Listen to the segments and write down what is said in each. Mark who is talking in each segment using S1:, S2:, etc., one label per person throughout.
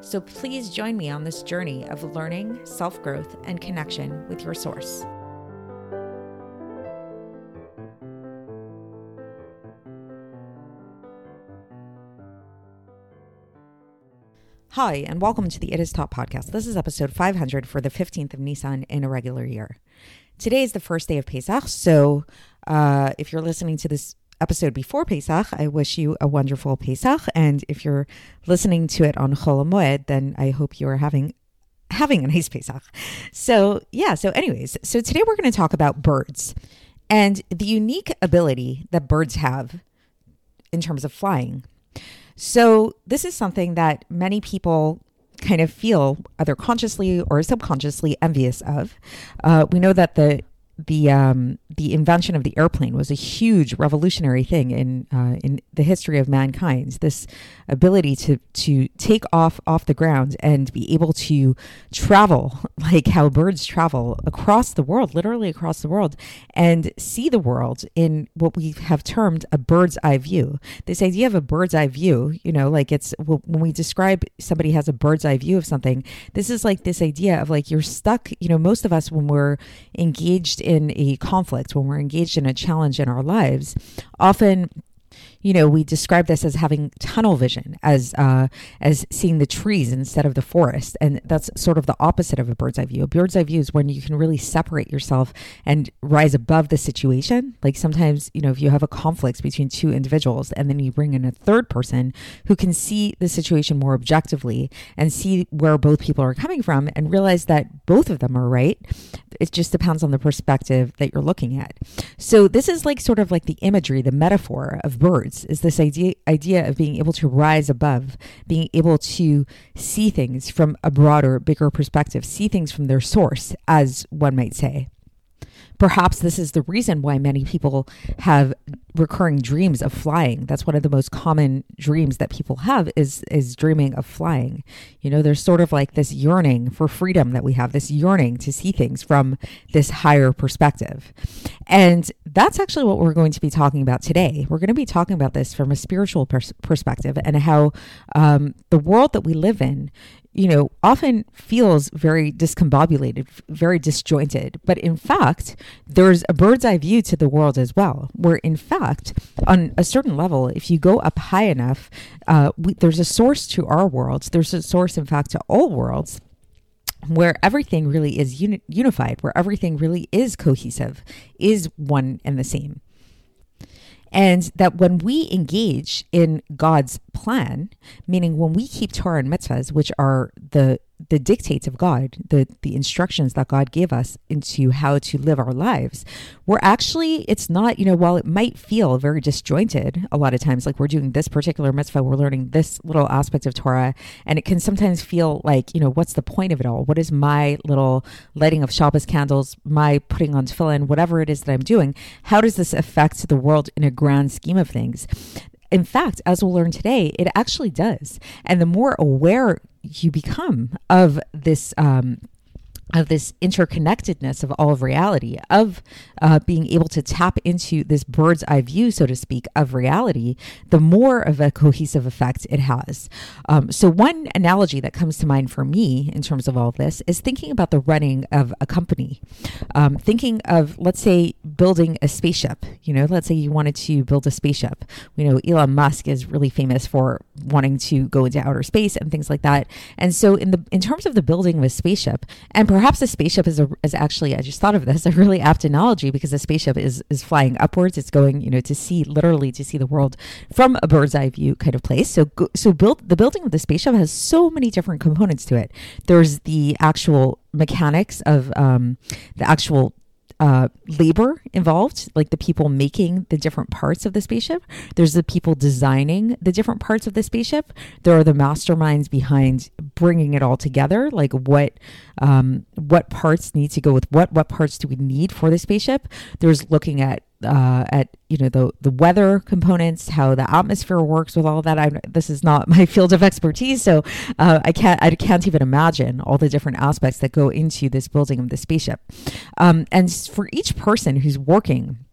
S1: So please join me on this journey of learning, self growth, and connection with your source. Hi, and welcome to the It Is Taught podcast. This is episode 500 for the 15th of Nissan in a regular year. Today is the first day of Pesach, so uh, if you're listening to this episode before Pesach, I wish you a wonderful Pesach. And if you're listening to it on Chol Moed, then I hope you are having having a nice Pesach. So yeah. So anyways, so today we're going to talk about birds and the unique ability that birds have in terms of flying. So, this is something that many people kind of feel either consciously or subconsciously envious of. Uh, we know that the the um, the invention of the airplane was a huge revolutionary thing in uh, in the history of mankind. This ability to to take off off the ground and be able to travel like how birds travel across the world, literally across the world, and see the world in what we have termed a bird's eye view. This idea of a bird's eye view, you know, like it's when we describe somebody has a bird's eye view of something. This is like this idea of like you're stuck. You know, most of us when we're engaged in a conflict, when we're engaged in a challenge in our lives, often you know, we describe this as having tunnel vision, as uh, as seeing the trees instead of the forest, and that's sort of the opposite of a bird's eye view. A bird's eye view is when you can really separate yourself and rise above the situation. Like sometimes, you know, if you have a conflict between two individuals, and then you bring in a third person who can see the situation more objectively and see where both people are coming from, and realize that both of them are right. It just depends on the perspective that you're looking at. So this is like sort of like the imagery, the metaphor of birds is this idea idea of being able to rise above, being able to see things from a broader, bigger perspective, see things from their source, as one might say. Perhaps this is the reason why many people have recurring dreams of flying. That's one of the most common dreams that people have is is dreaming of flying. You know, there's sort of like this yearning for freedom that we have, this yearning to see things from this higher perspective. And that's actually what we're going to be talking about today. We're going to be talking about this from a spiritual pers- perspective and how um, the world that we live in you know, often feels very discombobulated, very disjointed. But in fact, there's a bird's eye view to the world as well, where in fact, on a certain level, if you go up high enough, uh, we, there's a source to our worlds. There's a source, in fact, to all worlds where everything really is uni- unified, where everything really is cohesive, is one and the same. And that when we engage in God's plan, meaning when we keep Torah and mitzvahs, which are the the dictates of God, the the instructions that God gave us into how to live our lives, we're actually it's not, you know, while it might feel very disjointed a lot of times, like we're doing this particular mitzvah, we're learning this little aspect of Torah, and it can sometimes feel like, you know, what's the point of it all? What is my little lighting of Shabbos candles, my putting on tefillin, whatever it is that I'm doing? How does this affect the world in a grand scheme of things? in fact, as we'll learn today, it actually does. And the more aware you become of this um, of this interconnectedness of all of reality, of uh, being able to tap into this bird's eye view, so to speak, of reality, the more of a cohesive effect it has. Um, so, one analogy that comes to mind for me in terms of all of this is thinking about the running of a company. Um, thinking of, let's say, building a spaceship. You know, let's say you wanted to build a spaceship. We know Elon Musk is really famous for wanting to go into outer space and things like that. And so, in the in terms of the building of a spaceship, and perhaps a spaceship is a, is actually I just thought of this a really apt analogy because a spaceship is is flying upwards. It's going you know to see literally to see the world from a bird's eye view kind of place. So so build the building of the spaceship has so many different components to it. There's the actual mechanics of um, the actual uh, labor involved, like the people making the different parts of the spaceship. There's the people designing the different parts of the spaceship. There are the masterminds behind bringing it all together, like what um, what parts need to go with what, what parts do we need for the spaceship. There's looking at uh, at you know the the weather components, how the atmosphere works with all that. I this is not my field of expertise, so uh, I can't I can't even imagine all the different aspects that go into this building of the spaceship. Um, and for each person who's working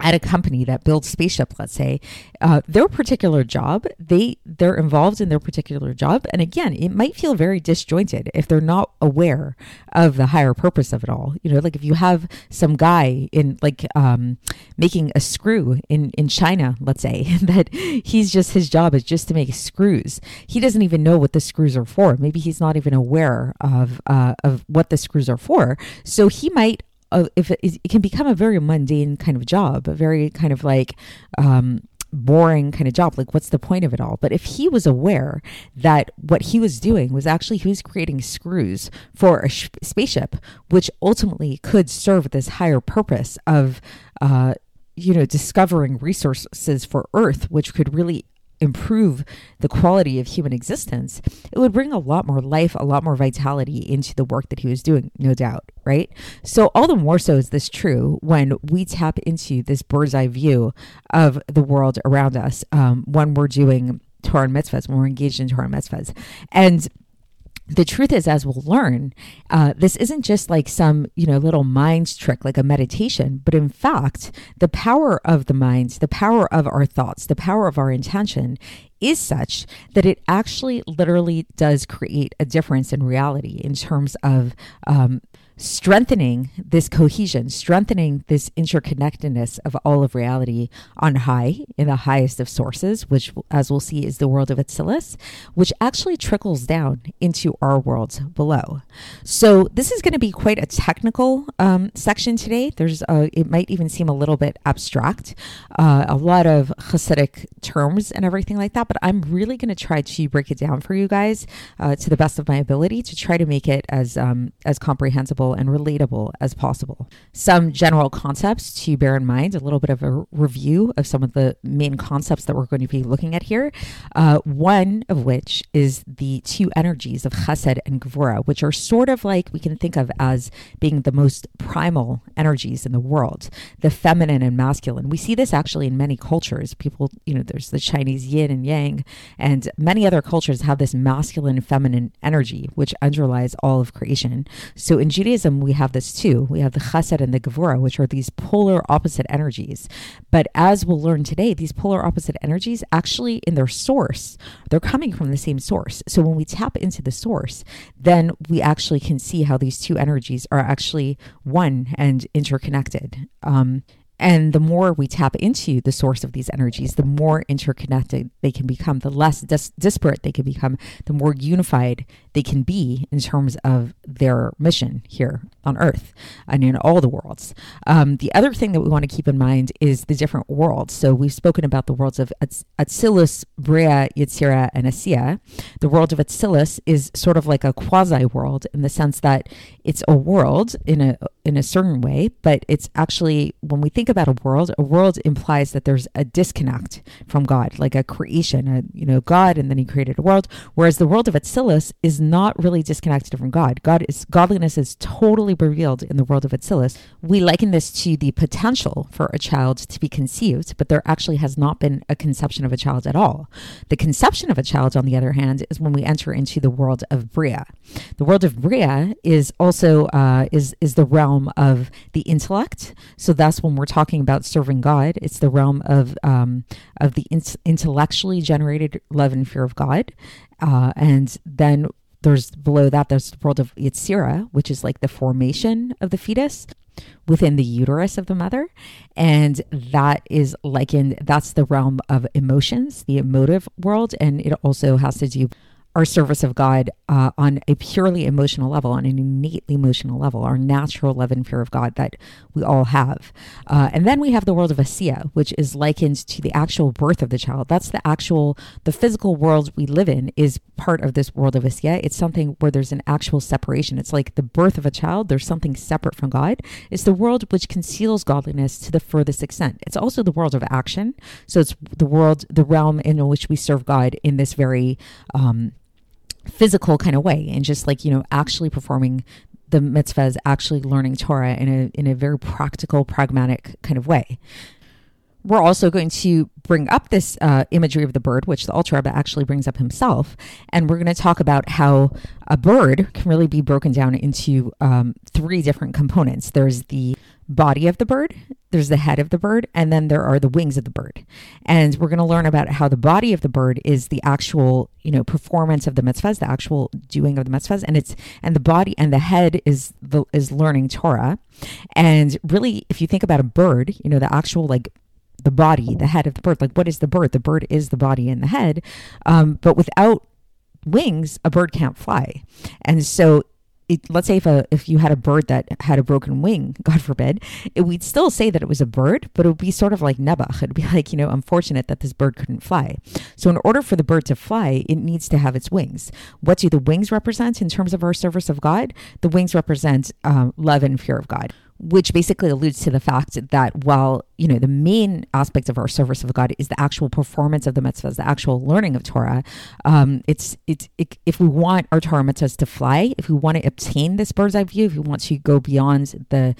S1: at a company that builds spaceship, let's say, uh, their particular job, they they're involved in their particular job, and again, it might feel very disjointed if they're not aware of the higher purpose of it all. You know, like if you have some guy in like um, making a screw in in China, let's say, that he's just his job is just to make screws. He doesn't even know what the screws are for. Maybe he's not even aware of uh, of what the screws are for. So he might if it, it, can become a very mundane kind of job, a very kind of like um, boring kind of job. Like, what's the point of it all? But if he was aware that what he was doing was actually he was creating screws for a sh- spaceship, which ultimately could serve this higher purpose of, uh, you know, discovering resources for Earth, which could really improve the quality of human existence, it would bring a lot more life, a lot more vitality into the work that he was doing, no doubt, right? So, all the more so is this true when we tap into this bird's eye view of the world around us um, when we're doing Torah and mitzvahs, when we're engaged in Torah mitzvahs. And the truth is, as we'll learn, uh, this isn't just like some, you know, little mind trick, like a meditation, but in fact, the power of the mind, the power of our thoughts, the power of our intention is such that it actually literally does create a difference in reality in terms of um, strengthening this cohesion, strengthening this interconnectedness of all of reality on high in the highest of sources, which, as we'll see, is the world of Atzilus, which actually trickles down into our world below. So this is going to be quite a technical um, section today. There's a, it might even seem a little bit abstract, uh, a lot of Hasidic terms and everything like that. But I'm really going to try to break it down for you guys uh, to the best of my ability to try to make it as um, as comprehensible and relatable as possible. Some general concepts to bear in mind, a little bit of a review of some of the main concepts that we're going to be looking at here. Uh, one of which is the two energies of chesed and gvura, which are sort of like we can think of as being the most primal energies in the world, the feminine and masculine. We see this actually in many cultures. People, you know, there's the Chinese yin and yang, and many other cultures have this masculine and feminine energy, which underlies all of creation. So in Judaism, we have this too. We have the chesed and the gevura, which are these polar opposite energies. But as we'll learn today, these polar opposite energies actually, in their source, they're coming from the same source. So when we tap into the source, then we actually can see how these two energies are actually one and interconnected. Um, and the more we tap into the source of these energies, the more interconnected they can become, the less dis- disparate they can become, the more unified they can be in terms of their mission here on Earth and in all the worlds. Um, the other thing that we want to keep in mind is the different worlds. So we've spoken about the worlds of Atzilus, Bria, Yetzira, and Asiya. The world of Atzilus is sort of like a quasi world in the sense that it's a world in a in a certain way, but it's actually when we think about a world, a world implies that there's a disconnect from God, like a creation, a, you know, God, and then He created a world. Whereas the world of Atzilus is not really disconnected from God. God is godliness is totally revealed in the world of Atzilus. We liken this to the potential for a child to be conceived, but there actually has not been a conception of a child at all. The conception of a child, on the other hand, is when we enter into the world of Bria. The world of Bria is also uh, is is the realm realm of the intellect. So that's when we're talking about serving God. It's the realm of um, of the in- intellectually generated love and fear of God, uh, and then there's below that there's the world of Yetzira, which is like the formation of the fetus within the uterus of the mother. And that is likened, that's the realm of emotions, the emotive world. And it also has to do our service of God uh, on a purely emotional level, on an innately emotional level, our natural love and fear of God that we all have. Uh, and then we have the world of Asiya, which is likened to the actual birth of the child. That's the actual, the physical world we live in is part of this world of Asiya. It's something where there's an actual separation. It's like the birth of a child, there's something separate from God. It's the world which conceals godliness to the furthest extent. It's also the world of action. So it's the world, the realm in which we serve God in this very, um, physical kind of way and just like you know actually performing the mitzvahs actually learning torah in a in a very practical pragmatic kind of way we're also going to bring up this uh, imagery of the bird, which the Alter Rebbe actually brings up himself, and we're going to talk about how a bird can really be broken down into um, three different components. There's the body of the bird, there's the head of the bird, and then there are the wings of the bird. And we're going to learn about how the body of the bird is the actual, you know, performance of the mitzvahs, the actual doing of the mitzvahs, and it's and the body and the head is the is learning Torah. And really, if you think about a bird, you know, the actual like the body, the head of the bird. Like, what is the bird? The bird is the body and the head. Um, but without wings, a bird can't fly. And so, it, let's say if a if you had a bird that had a broken wing, God forbid, it, we'd still say that it was a bird, but it would be sort of like nebach. It'd be like you know, unfortunate that this bird couldn't fly. So in order for the bird to fly, it needs to have its wings. What do the wings represent in terms of our service of God? The wings represent um, love and fear of God which basically alludes to the fact that while you know the main aspect of our service of God is the actual performance of the mitzvahs, the actual learning of Torah, um, it's it's it, if we want our Torah mitzvahs to fly, if we want to obtain this bird's eye view, if we want to go beyond the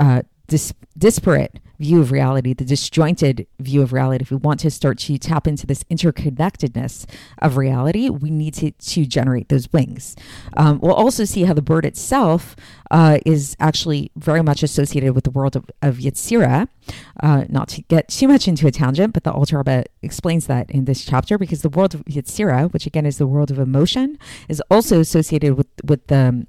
S1: uh, dis- disparate view of reality, the disjointed view of reality, if we want to start to tap into this interconnectedness of reality, we need to, to generate those wings. Um, we'll also see how the bird itself uh, is actually very much associated with the world of, of. Uh, not to get too much into a tangent, but the Alter Rebbe explains that in this chapter because the world of Yetzirah, which again is the world of emotion, is also associated with, with the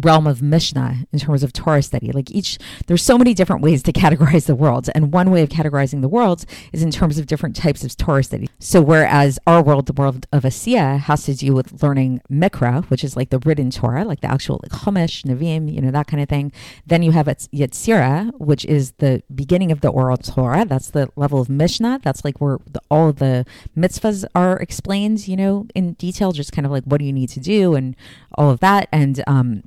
S1: realm of Mishnah in terms of Torah study. Like each, there's so many different ways to categorize the worlds, and one way of categorizing the worlds is in terms of different types of Torah study. So whereas our world, the world of Asiya, has to do with learning Mikra, which is like the written Torah, like the actual like Chumash, Nevi'im, you know that kind of thing. Then you have Yetzirah, which is the beginning of the oral Torah. That's the level of Mishnah. That's like where the, all of the mitzvahs are explained, you know, in detail, just kind of like what do you need to do and all of that. And um,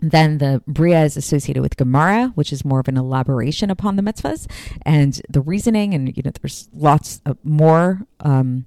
S1: then the Bria is associated with Gemara, which is more of an elaboration upon the mitzvahs and the reasoning. And, you know, there's lots of more um,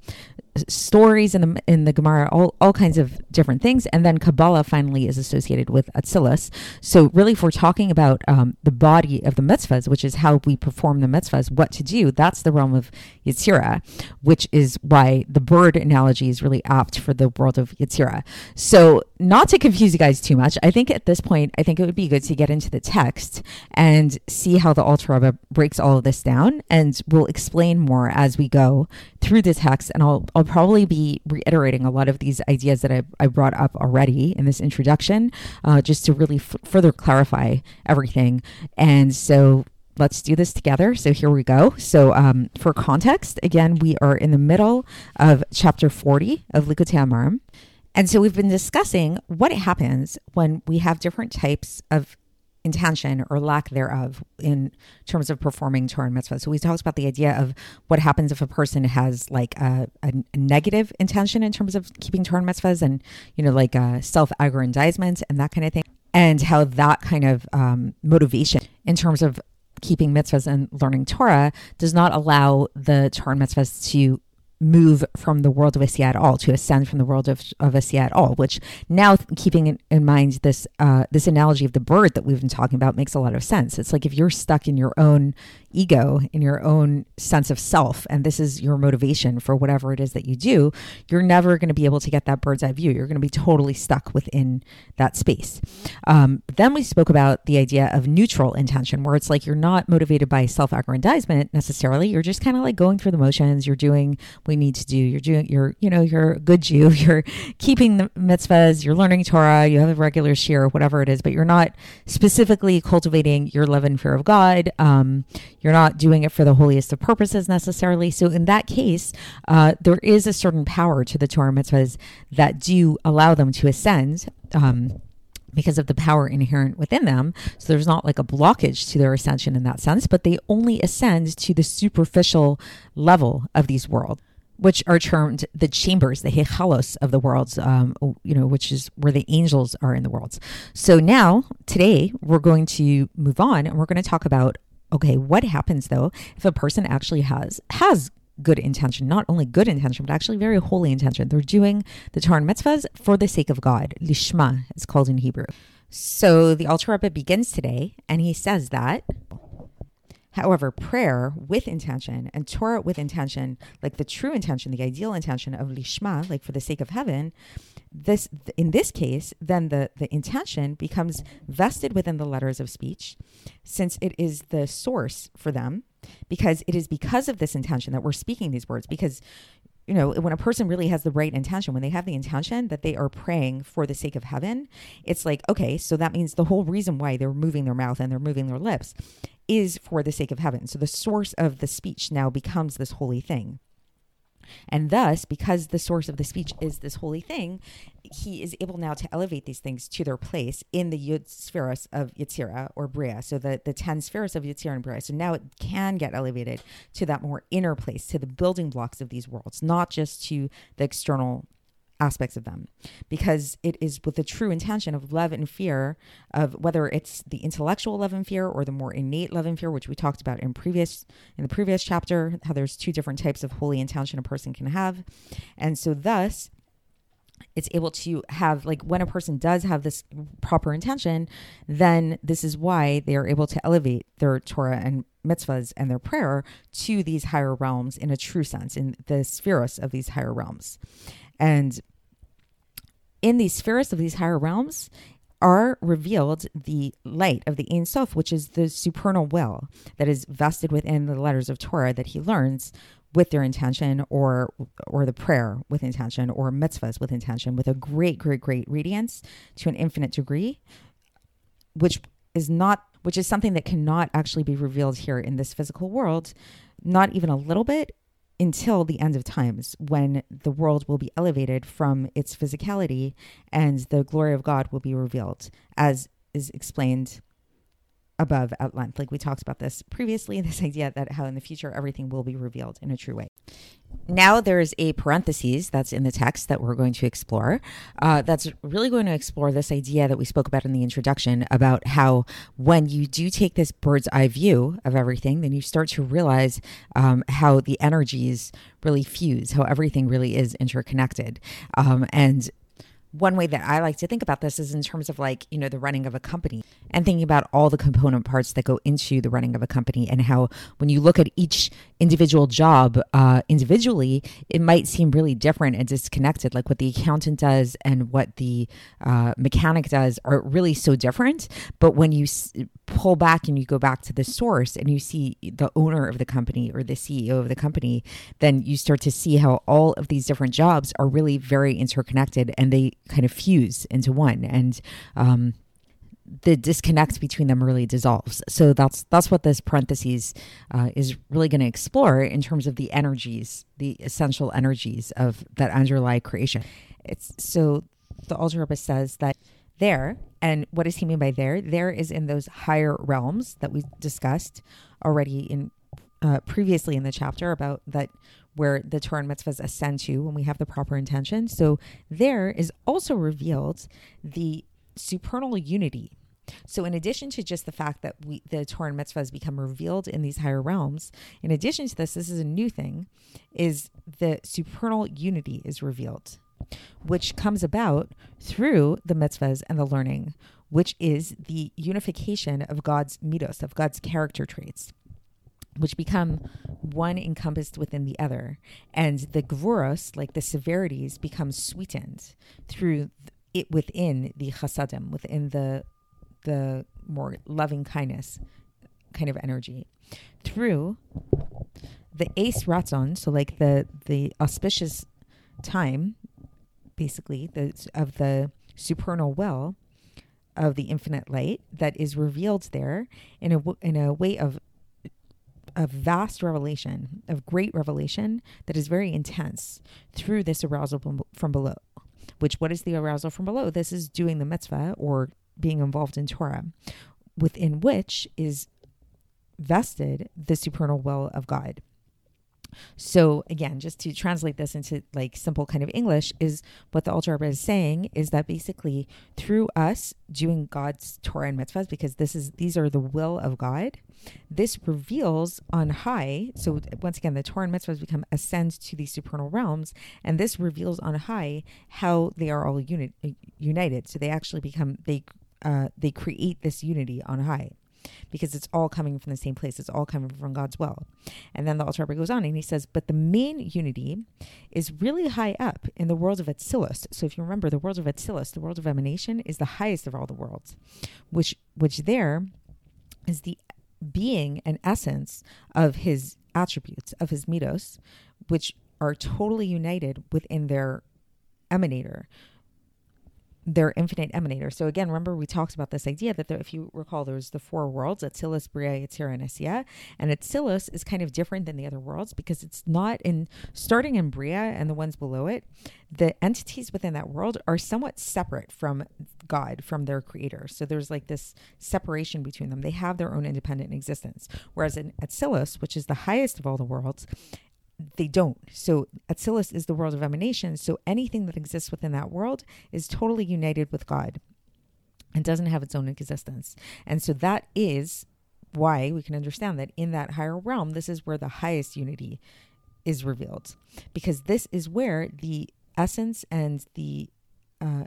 S1: stories in the in the Gemara, all, all kinds of different things, and then Kabbalah finally is associated with Atzilus. So really, if we're talking about um, the body of the mitzvahs, which is how we perform the mitzvahs, what to do, that's the realm of Yetzirah, which is why the bird analogy is really apt for the world of Yetzirah. So not to confuse you guys too much, I think at this point, I think it would be good to get into the text and see how the Alter Rebbe breaks all of this down, and we'll explain more as we go through the text, and I'll, I'll probably be reiterating a lot of these ideas that I, I brought up already in this introduction, uh, just to really f- further clarify everything. And so let's do this together. So here we go. So um, for context, again, we are in the middle of chapter 40 of Likkutei Amarim. And so we've been discussing what happens when we have different types of intention or lack thereof in terms of performing Torah and mitzvah. So we talked about the idea of what happens if a person has like a, a negative intention in terms of keeping Torah and mitzvahs and, you know, like uh, self-aggrandizement and that kind of thing. And how that kind of um, motivation in terms of keeping mitzvahs and learning Torah does not allow the Torah and mitzvahs to move from the world of Asiya at all, to ascend from the world of, of Asiya at all, which now keeping in, in mind this uh, this analogy of the bird that we've been talking about makes a lot of sense. It's like if you're stuck in your own ego, in your own sense of self, and this is your motivation for whatever it is that you do, you're never going to be able to get that bird's eye view. You're going to be totally stuck within that space. Um, then we spoke about the idea of neutral intention, where it's like you're not motivated by self aggrandizement necessarily. You're just kind of like going through the motions. You're doing we need to do. You're doing, you're, you know, you're a good Jew. You're keeping the mitzvahs. You're learning Torah. You have a regular shiur, whatever it is, but you're not specifically cultivating your love and fear of God. Um, you're not doing it for the holiest of purposes necessarily. So in that case, uh, there is a certain power to the Torah mitzvahs that do allow them to ascend. Um, because of the power inherent within them. So there's not like a blockage to their ascension in that sense, but they only ascend to the superficial level of these worlds. Which are termed the chambers, the hechalos of the worlds, um, you know, which is where the angels are in the worlds. So now, today, we're going to move on and we're going to talk about okay, what happens though if a person actually has has good intention, not only good intention, but actually very holy intention. They're doing the Torah mitzvahs for the sake of God. Lishma is called in Hebrew. So the Alter Rebbe begins today, and he says that. However, prayer with intention and Torah with intention, like the true intention, the ideal intention of lishma, like for the sake of heaven, this in this case, then the the intention becomes vested within the letters of speech, since it is the source for them because it is because of this intention that we're speaking these words because you know when a person really has the right intention when they have the intention that they are praying for the sake of heaven it's like okay so that means the whole reason why they're moving their mouth and they're moving their lips is for the sake of heaven. So the source of the speech now becomes this holy thing and thus, because the source of the speech is this holy thing, he is able now to elevate these things to their place in the Yud spheres of Yetzirah or Bria. So the, the 10 spheres of Yetzirah and Bria. So now it can get elevated to that more inner place, to the building blocks of these worlds, not just to the external aspects of them. Because it is with the true intention of love and fear of whether it's the intellectual love and fear or the more innate love and fear which we talked about in previous in the previous chapter how there's two different types of holy intention a person can have. And so thus it's able to have like when a person does have this proper intention then this is why they are able to elevate their torah and mitzvahs and their prayer to these higher realms in a true sense in the spheres of these higher realms. And in these spheres of these higher realms are revealed the light of the Ein Sof, which is the supernal will that is vested within the letters of Torah that he learns with their intention or or the prayer with intention or mitzvahs with intention with a great great great radiance to an infinite degree which is not which is something that cannot actually be revealed here in this physical world not even a little bit until the end of times when the world will be elevated from its physicality and the glory of God will be revealed, as is explained above at length. Like we talked about this previously, this idea that how in the future everything will be revealed in a true way. Now there's a parenthesis that's in the text that we're going to explore. Uh, that's really going to explore this idea that we spoke about in the introduction about how when you do take this bird's eye view of everything, then you start to realize um, how the energies really fuse, how everything really is interconnected, um, and one way that I like to think about this is in terms of like, you know, the running of a company and thinking about all the component parts that go into the running of a company and how when you look at each individual job uh, individually, it might seem really different and disconnected. Like what the accountant does and what the uh, mechanic does are really so different. But when you s- pull back and you go back to the source and you see the owner of the company or the CEO of the company, then you start to see how all of these different jobs are really very interconnected and they kind of fuse into one. And um, the disconnect between them really dissolves. So that's that's what this parentheses uh, is really going to explore in terms of the energies, the essential energies of that underlie creation. It's so the Alter Rebbe says that there, and what does he mean by there? There is in those higher realms that we discussed already in uh, previously in the chapter about that where the Torah and mitzvahs ascend to when we have the proper intention. So there is also revealed the supernal unity. So, in addition to just the fact that we, the Torah and mitzvahs become revealed in these higher realms, in addition to this, this is a new thing, is the supernal unity is revealed, which comes about through the mitzvahs and the learning, which is the unification of God's midos, of God's character traits which become one encompassed within the other. And the gvuros, like the severities, become sweetened through it within the chasadim, within the the more loving kindness kind of energy. Through the eis ratzon, so like the the auspicious time, basically the of the supernal well of the infinite light that is revealed there in a in a way of of vast revelation, of great revelation that is very intense through this arousal from below. Which what is the arousal from below? This is doing the mitzvah or being involved in Torah, within which is vested the supernal will of God. So again, just to translate this into like simple kind of English, is what the Rebbe is saying is that basically through us doing God's Torah and mitzvahs, because this is these are the will of God, this reveals on high. So once again, the Torah and mitzvahs become ascend to these supernal realms, and this reveals on high how they are all uni- united. So they actually become they uh, they create this unity on high because it's all coming from the same place. It's all coming from God's will. And then the Alter goes on and he says, but the main unity is really high up in the world of Atzilus. So if you remember, the world of Atzilus, the world of emanation, is the highest of all the worlds, which which there is the being and essence of his attributes, of his midos, which are totally united within their emanator their infinite emanator. So again, remember we talked about this idea that there, if you recall, there's the four worlds: Atzilus, Bria, Yetzirah, and Asiya. And is kind of different than the other worlds because it's not in starting in Bria and the ones below it. The entities within that world are somewhat separate from God, from their creator. So there's like this separation between them. They have their own independent existence. Whereas in Atzilus, which is the highest of all the worlds, they don't. So Atzilus is the world of emanation. So anything that exists within that world is totally united with God and doesn't have its own existence. And so that is why we can understand that in that higher realm, this is where the highest unity is revealed, because this is where the essence and the uh,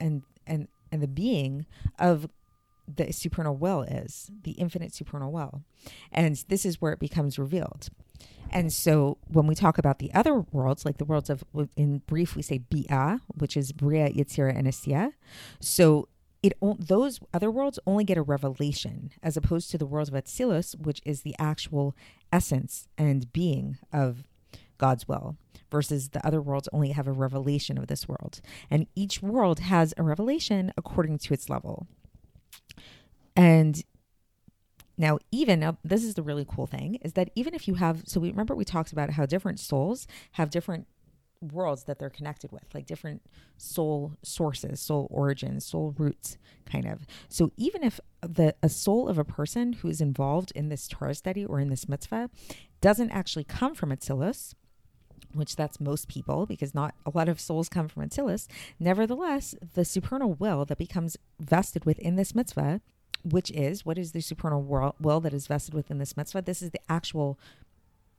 S1: and and and the being of the supernal will is the infinite supernal will, and this is where it becomes revealed. And so when we talk about the other worlds, like the worlds of, in brief, we say Bia, which is Bria, Yitzira, and Asiya. So it those other worlds only get a revelation as opposed to the world of Atzilus, which is the actual essence and being of God's will, versus the other worlds only have a revelation of this world. And each world has a revelation according to its level. And now, even now, this is the really cool thing is that even if you have, so we remember we talked about how different souls have different worlds that they're connected with, like different soul sources, soul origins, soul roots, kind of. So even if the a soul of a person who is involved in this Torah study or in this mitzvah doesn't actually come from Atzilus, which that's most people because not a lot of souls come from Atzilus, nevertheless, the supernal will that becomes vested within this mitzvah which is what is the supernal will that is vested within this mitzvah? This is the actual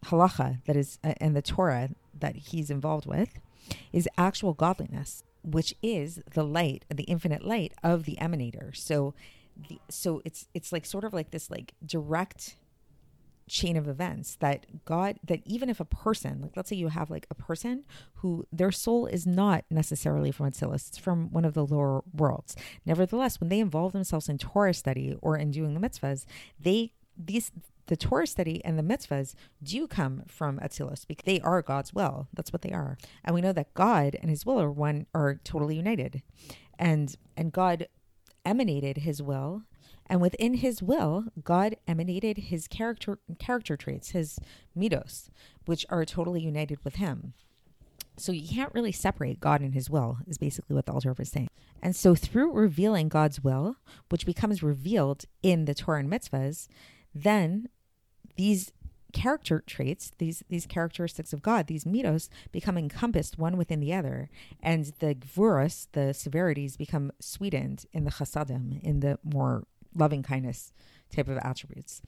S1: halacha that is uh, and the Torah that he's involved with is actual godliness, which is the light, the infinite light of the emanator. So, the, so it's it's like sort of like this like direct chain of events that God, that even if a person, like let's say you have like a person who their soul is not necessarily from Atzilus, it's from one of the lower worlds. Nevertheless, when they involve themselves in Torah study or in doing the mitzvahs, they, these, the Torah study and the mitzvahs do come from Atzilus because they are God's will. That's what they are. And we know that God and his will are one, are totally united. And, and God emanated his will and within his will, God emanated his character character traits, his midos, which are totally united with him. So you can't really separate God and his will, is basically what the Alter is saying. And so through revealing God's will, which becomes revealed in the Torah and mitzvahs, then these character traits, these these characteristics of God, these midos, become encompassed one within the other, and the gvuras, the severities, become sweetened in the chasadim, in the more loving kindness type of attributes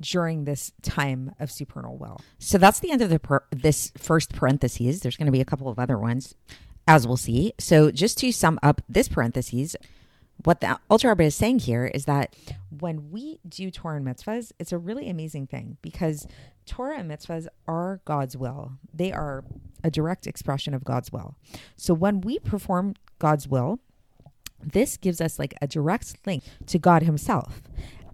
S1: during this time of supernal will. So that's the end of the per- this first parentheses. There's going to be a couple of other ones, as we'll see. So just to sum up this parentheses, what the Alter Rebbe is saying here is that when we do Torah and mitzvahs, it's a really amazing thing because Torah and mitzvahs are God's will. They are a direct expression of God's will. So when we perform God's will, this gives us like a direct link to God Himself.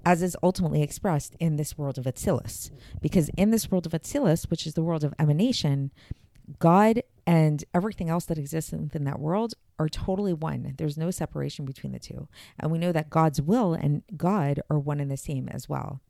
S1: as is ultimately expressed in this world of Atzilus. Because in this world of Atzilus, which is the world of emanation, God and everything else that exists within that world are totally one. There's no separation between the two. And we know that God's will and God are one and the same as well.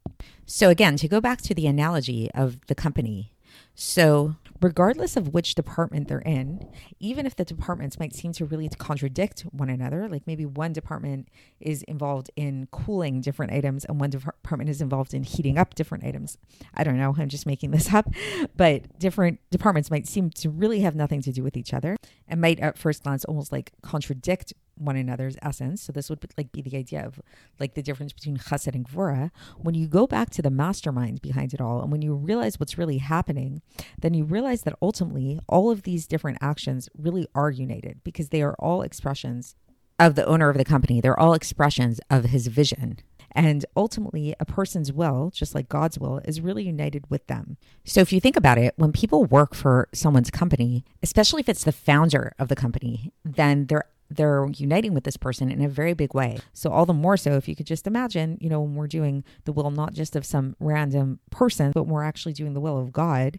S1: So, again, to go back to the analogy of the company, so regardless of which department they're in, even if the departments might seem to really contradict one another, like maybe one department is involved in cooling different items and one department is involved in heating up different items. I don't know, I'm just making this up, but different departments might seem to really have nothing to do with each other and might at first glance almost like contradict one another's essence. So this would like be the idea of like the difference between chesed and gvura. When you go back to the mastermind behind it all, and when you realize what's really happening, then you realize that ultimately all of these different actions really are united because they are all expressions of the owner of the company. They're all expressions of his vision. And ultimately, a person's will, just like God's will, is really united with them. So if you think about it, when people work for someone's company, especially if it's the founder of the company, then they're they're uniting with this person in a very big way. So all the more so if you could just imagine, you know, when we're doing the will not just of some random person, but we're actually doing the will of God,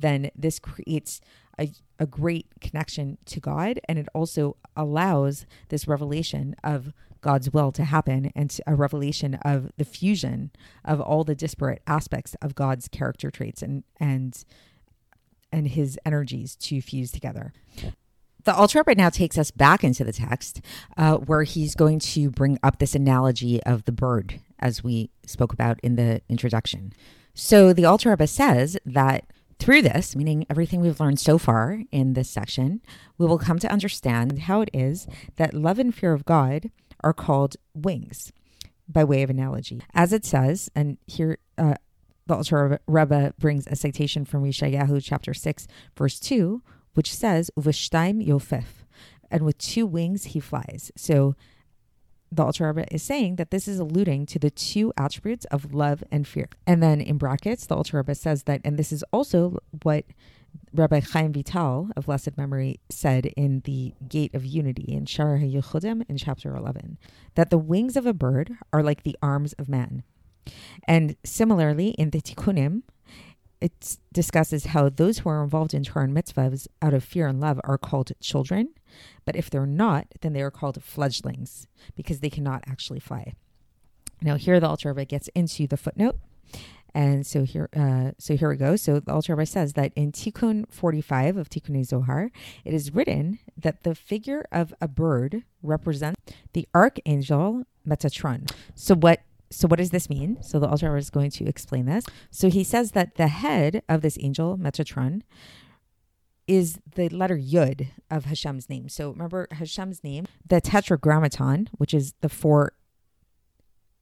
S1: then this creates a, a great connection to God and it also allows this revelation of God's will to happen and a revelation of the fusion of all the disparate aspects of God's character traits and and and his energies to fuse together the Alter Rebbe now takes us back into the text uh, where he's going to bring up this analogy of the bird as we spoke about in the introduction. So the Alter Rebbe says that through this, meaning everything we've learned so far in this section, we will come to understand how it is that love and fear of God are called wings by way of analogy. As it says, and here uh, the Alter Rebbe brings a citation from Yeshayahu chapter 6, verse 2, which says Uvashtaim Yofef, and with two wings he flies. So the Alter Rebbe is saying that this is alluding to the two attributes of love and fear. And then in brackets, the Alter Rebbe says that, and this is also what Rabbi Chaim Vital of blessed memory said in the Gate of Unity in Shara HaYechudim in chapter 11, that the wings of a bird are like the arms of man. And similarly, in the Tikkunim, it discusses how those who are involved in Torah and mitzvahs out of fear and love are called children, but if they're not, then they are called fledglings because they cannot actually fly. Now, here the Alter Rebbe gets into the footnote, and so here, uh, so here we go. So the Alter Rebbe says that in Tikkun 45 of Tikkun Zohar, it is written that the figure of a bird represents the archangel Metatron. So what so what does this mean? So the Alter is going to explain this. So he says that the head of this angel, Metatron, is the letter Yud of Hashem's name. So remember Hashem's name, the Tetragrammaton, which is the four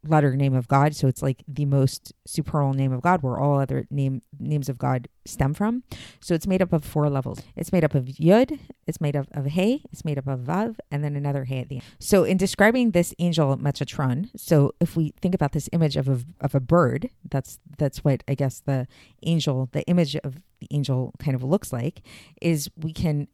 S1: letter name of God. So it's like the most supernal name of God, where all other name names of God stem from. So it's made up of four levels. It's made up of Yud, it's made up of Hey, it's made up of Vav, and then another Hey at the end. So in describing this angel Metatron, so if we think about this image of a of a bird, that's that's what I guess the angel, the image of the angel kind of looks like, is we can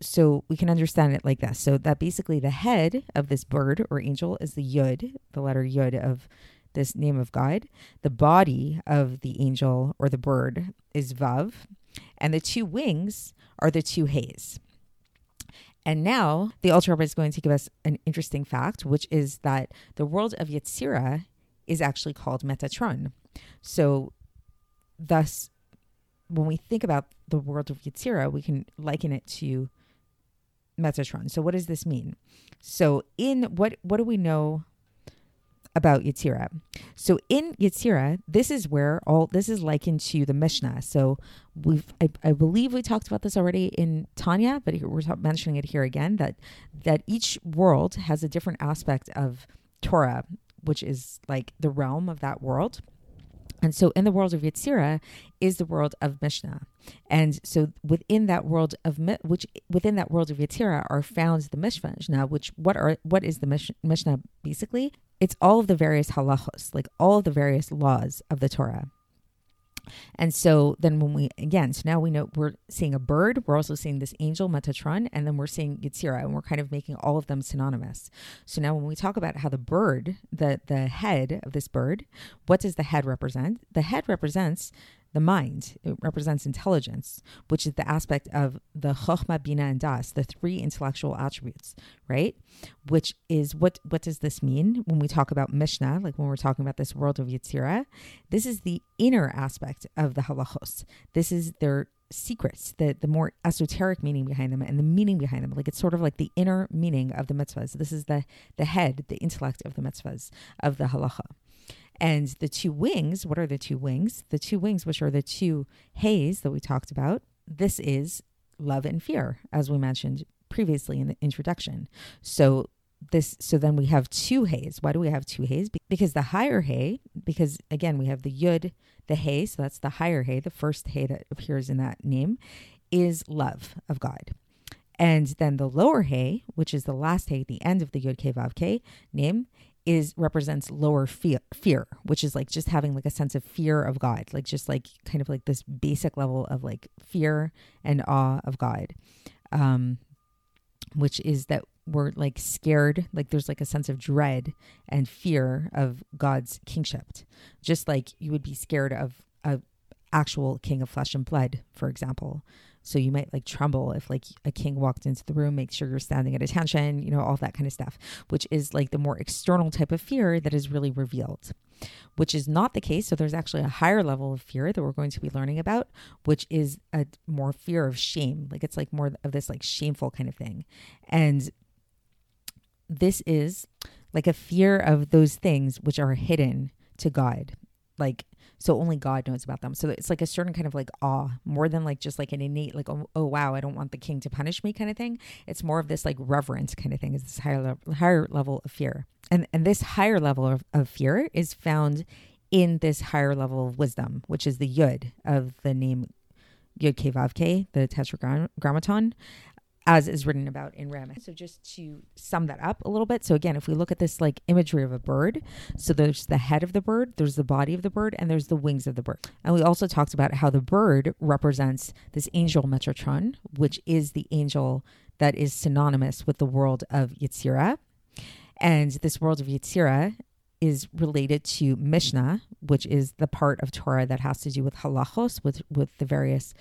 S1: so we can understand it like this. So that basically the head of this bird or angel is the yud, the letter yud of this name of God. The body of the angel or the bird is vav, and the two wings are the two hays. And now the Alter Rebbe is going to give us an interesting fact, which is that the world of Yetzirah is actually called Metatron. So, thus, when we think about the world of Yetzirah, we can liken it to Metatron. So what does this mean? So in what what do we know about Yetzirah? So in Yetzirah, this is where all this is likened to the Mishnah. So we've I, I believe we talked about this already in Tanya, but we're mentioning it here again that that each world has a different aspect of Torah, which is like the realm of that world. And so in the world of Yetzirah is the world of Mishnah. And so within that world of which within that world of Yetzirah are found the Mishnah, which what are what is the Mishnah basically? It's all of the various halachos, like all of the various laws of the Torah. And so then when we again, so now we know we're seeing a bird, we're also seeing this angel Metatron, and then we're seeing Yetzira, and we're kind of making all of them synonymous. So now when we talk about how the bird, the the head of this bird, what does the head represent? The head represents the mind. It represents intelligence, which is the aspect of the chokhmah, bina, and das, the three intellectual attributes, right? Which is what what does this mean when we talk about Mishnah, like when we're talking about this world of Yetzirah? This is the inner aspect of the halachos. This is their secrets, the the more esoteric meaning behind them and the meaning behind them. Like it's sort of like the inner meaning of the mitzvahs. This is the the head, the intellect of the mitzvahs of the halacha. And the two wings, what are the two wings? The two wings, which are the two hays that we talked about, this is love and fear, as we mentioned previously in the introduction. So this so then we have two hays. Why do we have two hays? Because the higher hay, because again we have the yud, the hay, so that's the higher hay, the first hay that appears in that name, is love of God. And then the lower hay, which is the last hay at the end of the Yud Ke Vav Ke name, is represents lower fear, fear, which is like just having like a sense of fear of God, like just like kind of like this basic level of like fear and awe of God, um, which is that we're like scared, like there's like a sense of dread and fear of God's kingship, just like you would be scared of a actual king of flesh and blood, for example. So you might like tremble if like a king walked into the room, make sure you're standing at attention, you know, all that kind of stuff, which is like the more external type of fear that is really revealed, which is not the case. So there's actually a higher level of fear that we're going to be learning about, which is a more fear of shame. Like it's like more of this like shameful kind of thing. And this is like a fear of those things which are hidden to God. Like so only God knows about them. So it's like a certain kind of like awe, more than like just like an innate like oh, oh wow, I don't want the king to punish me kind of thing. It's more of this like reverence kind of thing. Is this higher level, higher level of fear, and and this higher level of, of fear is found in this higher level of wisdom, which is the yud of the name Yud Ke Vav Ke, the Tetragrammaton as is written about in Ram. So just to sum that up a little bit. So again, if we look at this like imagery of a bird, so there's the head of the bird, there's the body of the bird, and there's the wings of the bird. And we also talked about how the bird represents this angel Metatron, which is the angel that is synonymous with the world of Yetzirah. And this world of Yetzirah is related to Mishnah, which is the part of Torah that has to do with halachos, with with the various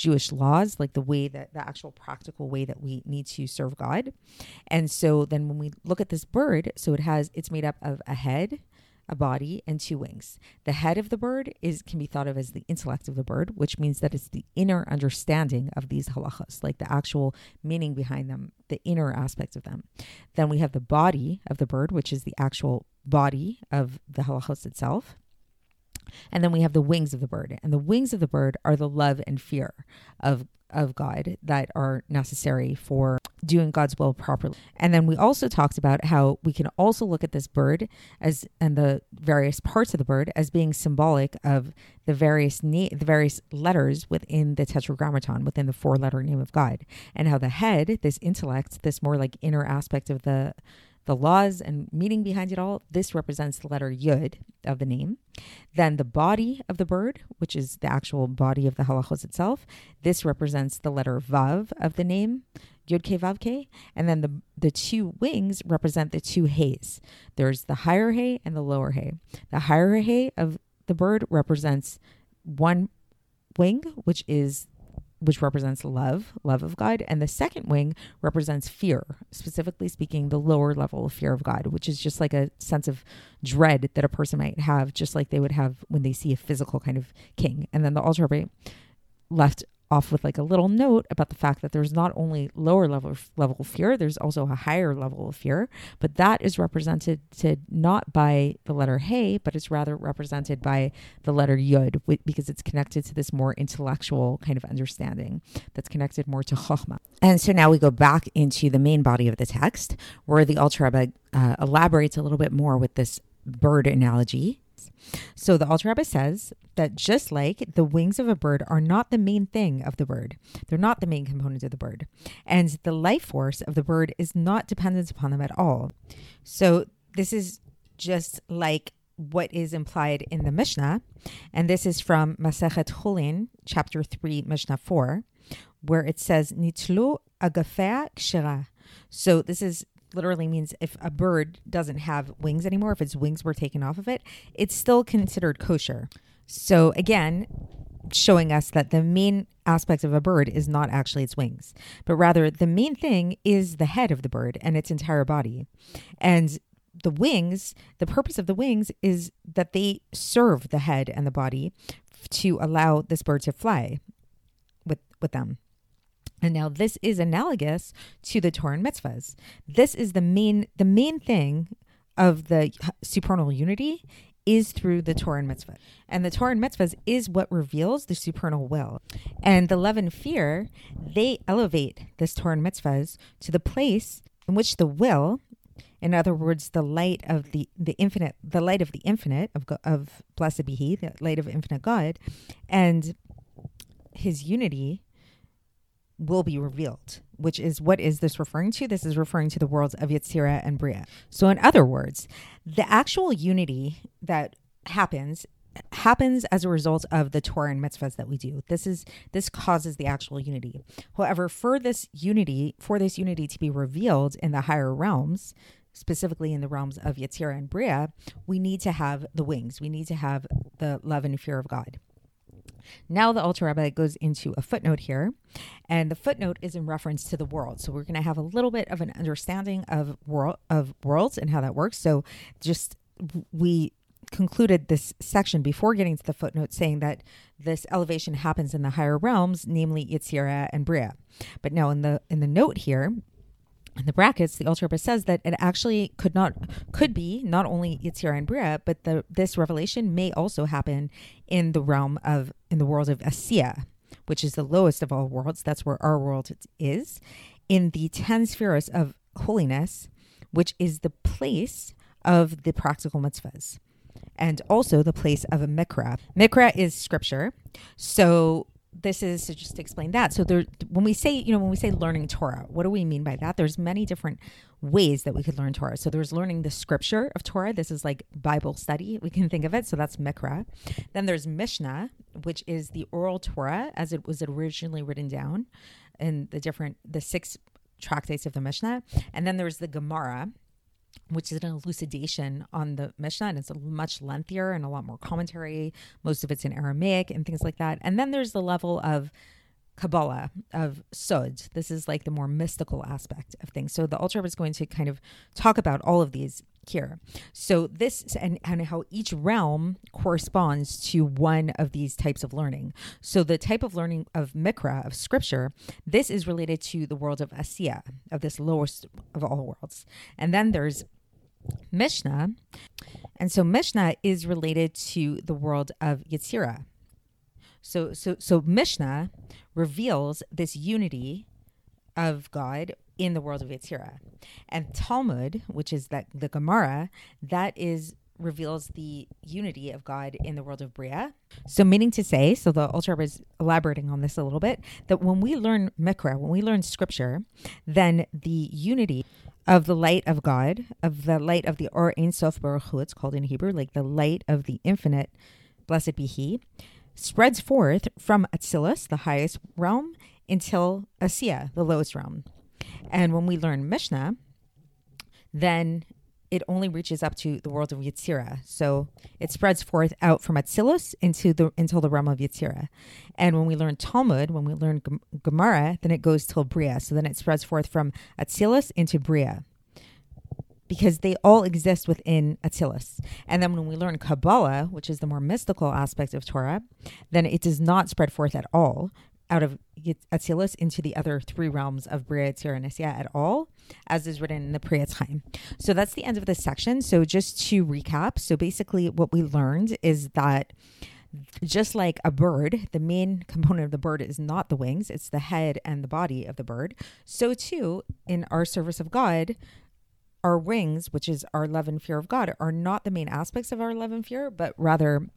S1: Jewish laws, like the way that the actual practical way that we need to serve God. And so then when we look at this bird, so it has it's made up of a head, a body, and two wings. The head of the bird is can be thought of as the intellect of the bird, which means that it's the inner understanding of these halachas, like the actual meaning behind them, the inner aspects of them. Then we have the body of the bird, which is the actual body of the halachas itself. And then we have the wings of the bird. And the wings of the bird are the love and fear of of God that are necessary for doing God's will properly. And then we also talked about how we can also look at this bird as and the various parts of the bird as being symbolic of the various na- the various letters within the tetragrammaton within the four letter name of God and how the head this intellect this more like inner aspect of the the laws and meaning behind it all, this represents the letter Yud of the name. Then the body of the bird, which is the actual body of the halachos itself, this represents the letter Vav of the name, Yud Ke Vav Ke. And then the, the two wings represent the two hays. There's the higher hay and the lower hay. The higher hay of the bird represents one wing, which is which represents love, love of God, and the second wing represents fear, specifically speaking, the lower level of fear of God, which is just like a sense of dread that a person might have, just like they would have when they see a physical kind of king. And then the Alter Rebbe left off with like a little note about the fact that there's not only lower level level fear, there's also a higher level of fear, but that is represented to not by the letter hey, but it's rather represented by the letter yud because it's connected to this more intellectual kind of understanding that's connected more to chokhmah. And so now we go back into the main body of the text where the Rebbe uh, elaborates a little bit more with this bird analogy so the Alter Rebbe says that just like the wings of a bird are not the main thing of the bird, they're not the main component of the bird, and the life force of the bird is not dependent upon them at all. So this is just like what is implied in the Mishnah. And this is from Masechet Chulin, chapter 3, Mishnah 4, where it says, Nitlu agafea kshira. So this is literally means if a bird doesn't have wings anymore, if its wings were taken off of it, it's still considered kosher. So again, showing us that the main aspect of a bird is not actually its wings, but rather the main thing is the head of the bird and its entire body. And the wings, the purpose of the wings is that they serve the head and the body to allow this bird to fly with with them. And now this is analogous to the Torah and mitzvahs. This is the main the main thing of the supernal unity is through the Torah and mitzvah. And the Torah and mitzvahs is what reveals the supernal will. And the love and fear, they elevate this Torah and mitzvahs to the place in which the will, in other words, the light of the, the infinite, the light of the infinite, of, of blessed be he, the light of infinite God, and his unity will be revealed, which is what is this referring to? This is referring to the worlds of Yetzirah and Bria. So, in other words, the actual unity that happens happens as a result of the Torah and mitzvahs that we do. This is this causes the actual unity. However, for this unity, for this unity to be revealed in the higher realms, specifically in the realms of Yetzirah and Bria, we need to have the wings. We need to have the love and fear of God. Now the Alter Rebbe goes into a footnote here, and the footnote is in reference to the world. So we're going to have a little bit of an understanding of world of worlds and how that works. So just we concluded this section before getting to the footnote saying that this elevation happens in the higher realms, namely Yetzirah and Bria. But now in the in the note here, in the brackets, the Alter Rebbe says that it actually could not could be not only Yetzirah and Bria, but the this revelation may also happen in the realm of in the world of Asiya, which is the lowest of all worlds. That's where our world is, in the ten spheres of holiness, which is the place of the practical mitzvahs, and also the place of a mikra. Mikra is scripture, so this is just to explain that. So there, when we say, you know, when we say learning Torah, what do we mean by that? There's many different ways that we could learn Torah. So there's learning the scripture of Torah. This is like Bible study. We can think of it. So that's Mikra. Then there's Mishnah, which is the oral Torah as it was originally written down in the different, the six tractates of the Mishnah. And then there's the Gemara, which is an elucidation on the Mishnah, and it's much lengthier and a lot more commentary. Most of it's in Aramaic and things like that. And then there's the level of Kabbalah, of Sod. This is like the more mystical aspect of things. So the Alter is going to kind of talk about all of these here. So this and, and how each realm corresponds to one of these types of learning. So the type of learning of Mikra, of scripture, this is related to the world of Asiya, of this lowest of all worlds. And then there's Mishnah. And so Mishnah is related to the world of Yetzirah. So so so Mishnah reveals this unity of God in the world of Yetzirah. And Talmud, which is that the Gemara, that is reveals the unity of God in the world of Bria. So, meaning to say, so the Alter is elaborating on this a little bit, that when we learn Mikra, when we learn Scripture, then the unity of the light of God, of the light of the Or Ein Sof Baruch Hu, it's called in Hebrew, like the light of the infinite, blessed be He, spreads forth from Atzilus, the highest realm, until Asiya, the lowest realm. And when we learn Mishnah, then it only reaches up to the world of Yetzirah. So it spreads forth out from Atzilus into the until the realm of Yetzirah. And when we learn Talmud, when we learn Gemara, then it goes till Bria. So then it spreads forth from Atzilus into Bria. Because they all exist within Atzilus. And then when we learn Kabbalah, which is the more mystical aspect of Torah, then it does not spread forth at all out of Atzilus uh, into the other three realms of Bria, Asiya at all, as is written in the Pri Etz So that's the end of this section. So just to recap, so basically what we learned is that just like a bird, the main component of the bird is not the wings, it's the head and the body of the bird. So too, in our service of God, our wings, which is our love and fear of God, are not the main aspects of our love and fear, but rather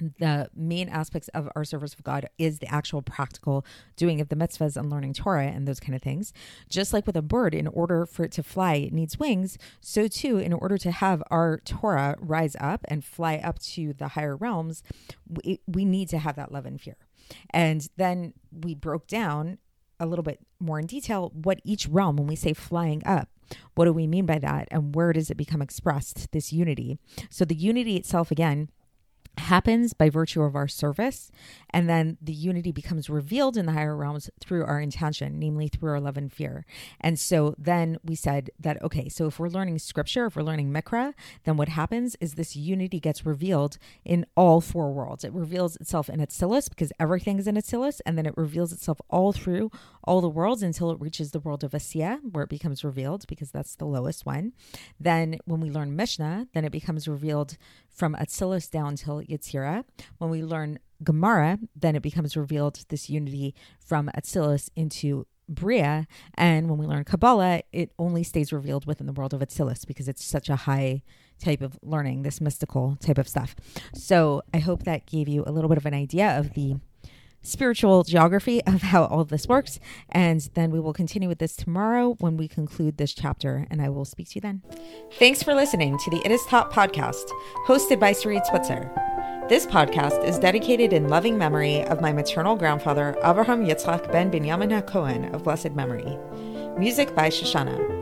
S1: the main aspects of our service of God is the actual practical doing of the mitzvahs and learning Torah and those kind of things. Just like with a bird, in order for it to fly, it needs wings. So, too, in order to have our Torah rise up and fly up to the higher realms, we, we need to have that love and fear. And then we broke down a little bit more in detail what each realm, when we say flying up, what do we mean by that? And where does it become expressed, this unity? So, the unity itself, again, happens by virtue of our service and then the unity becomes revealed in the higher realms through our intention namely through our love and fear. And so then we said that okay so if we're learning scripture if we're learning mikra then what happens is this unity gets revealed in all four worlds. It reveals itself in Atzilus because everything is in Atzilus and then it reveals itself all through all the worlds until it reaches the world of Asiya where it becomes revealed because that's the lowest one. Then when we learn Mishnah then it becomes revealed from Atzilus down till Yetzirah. When we learn Gemara, then it becomes revealed this unity from Atzilus into Bria. And when we learn Kabbalah, it only stays revealed within the world of Atzilus because it's such a high type of learning, this mystical type of stuff. So I hope that gave you a little bit of an idea of the spiritual geography of how all this works. And then we will continue with this tomorrow when we conclude this chapter, and I will speak to you then. Thanks for listening to the It Is Taught podcast, hosted by Sarit Switzer. This podcast is dedicated in loving memory of my maternal grandfather, Avraham Yitzchak ben Binyamin HaKohen of blessed memory. Music by Shoshannah.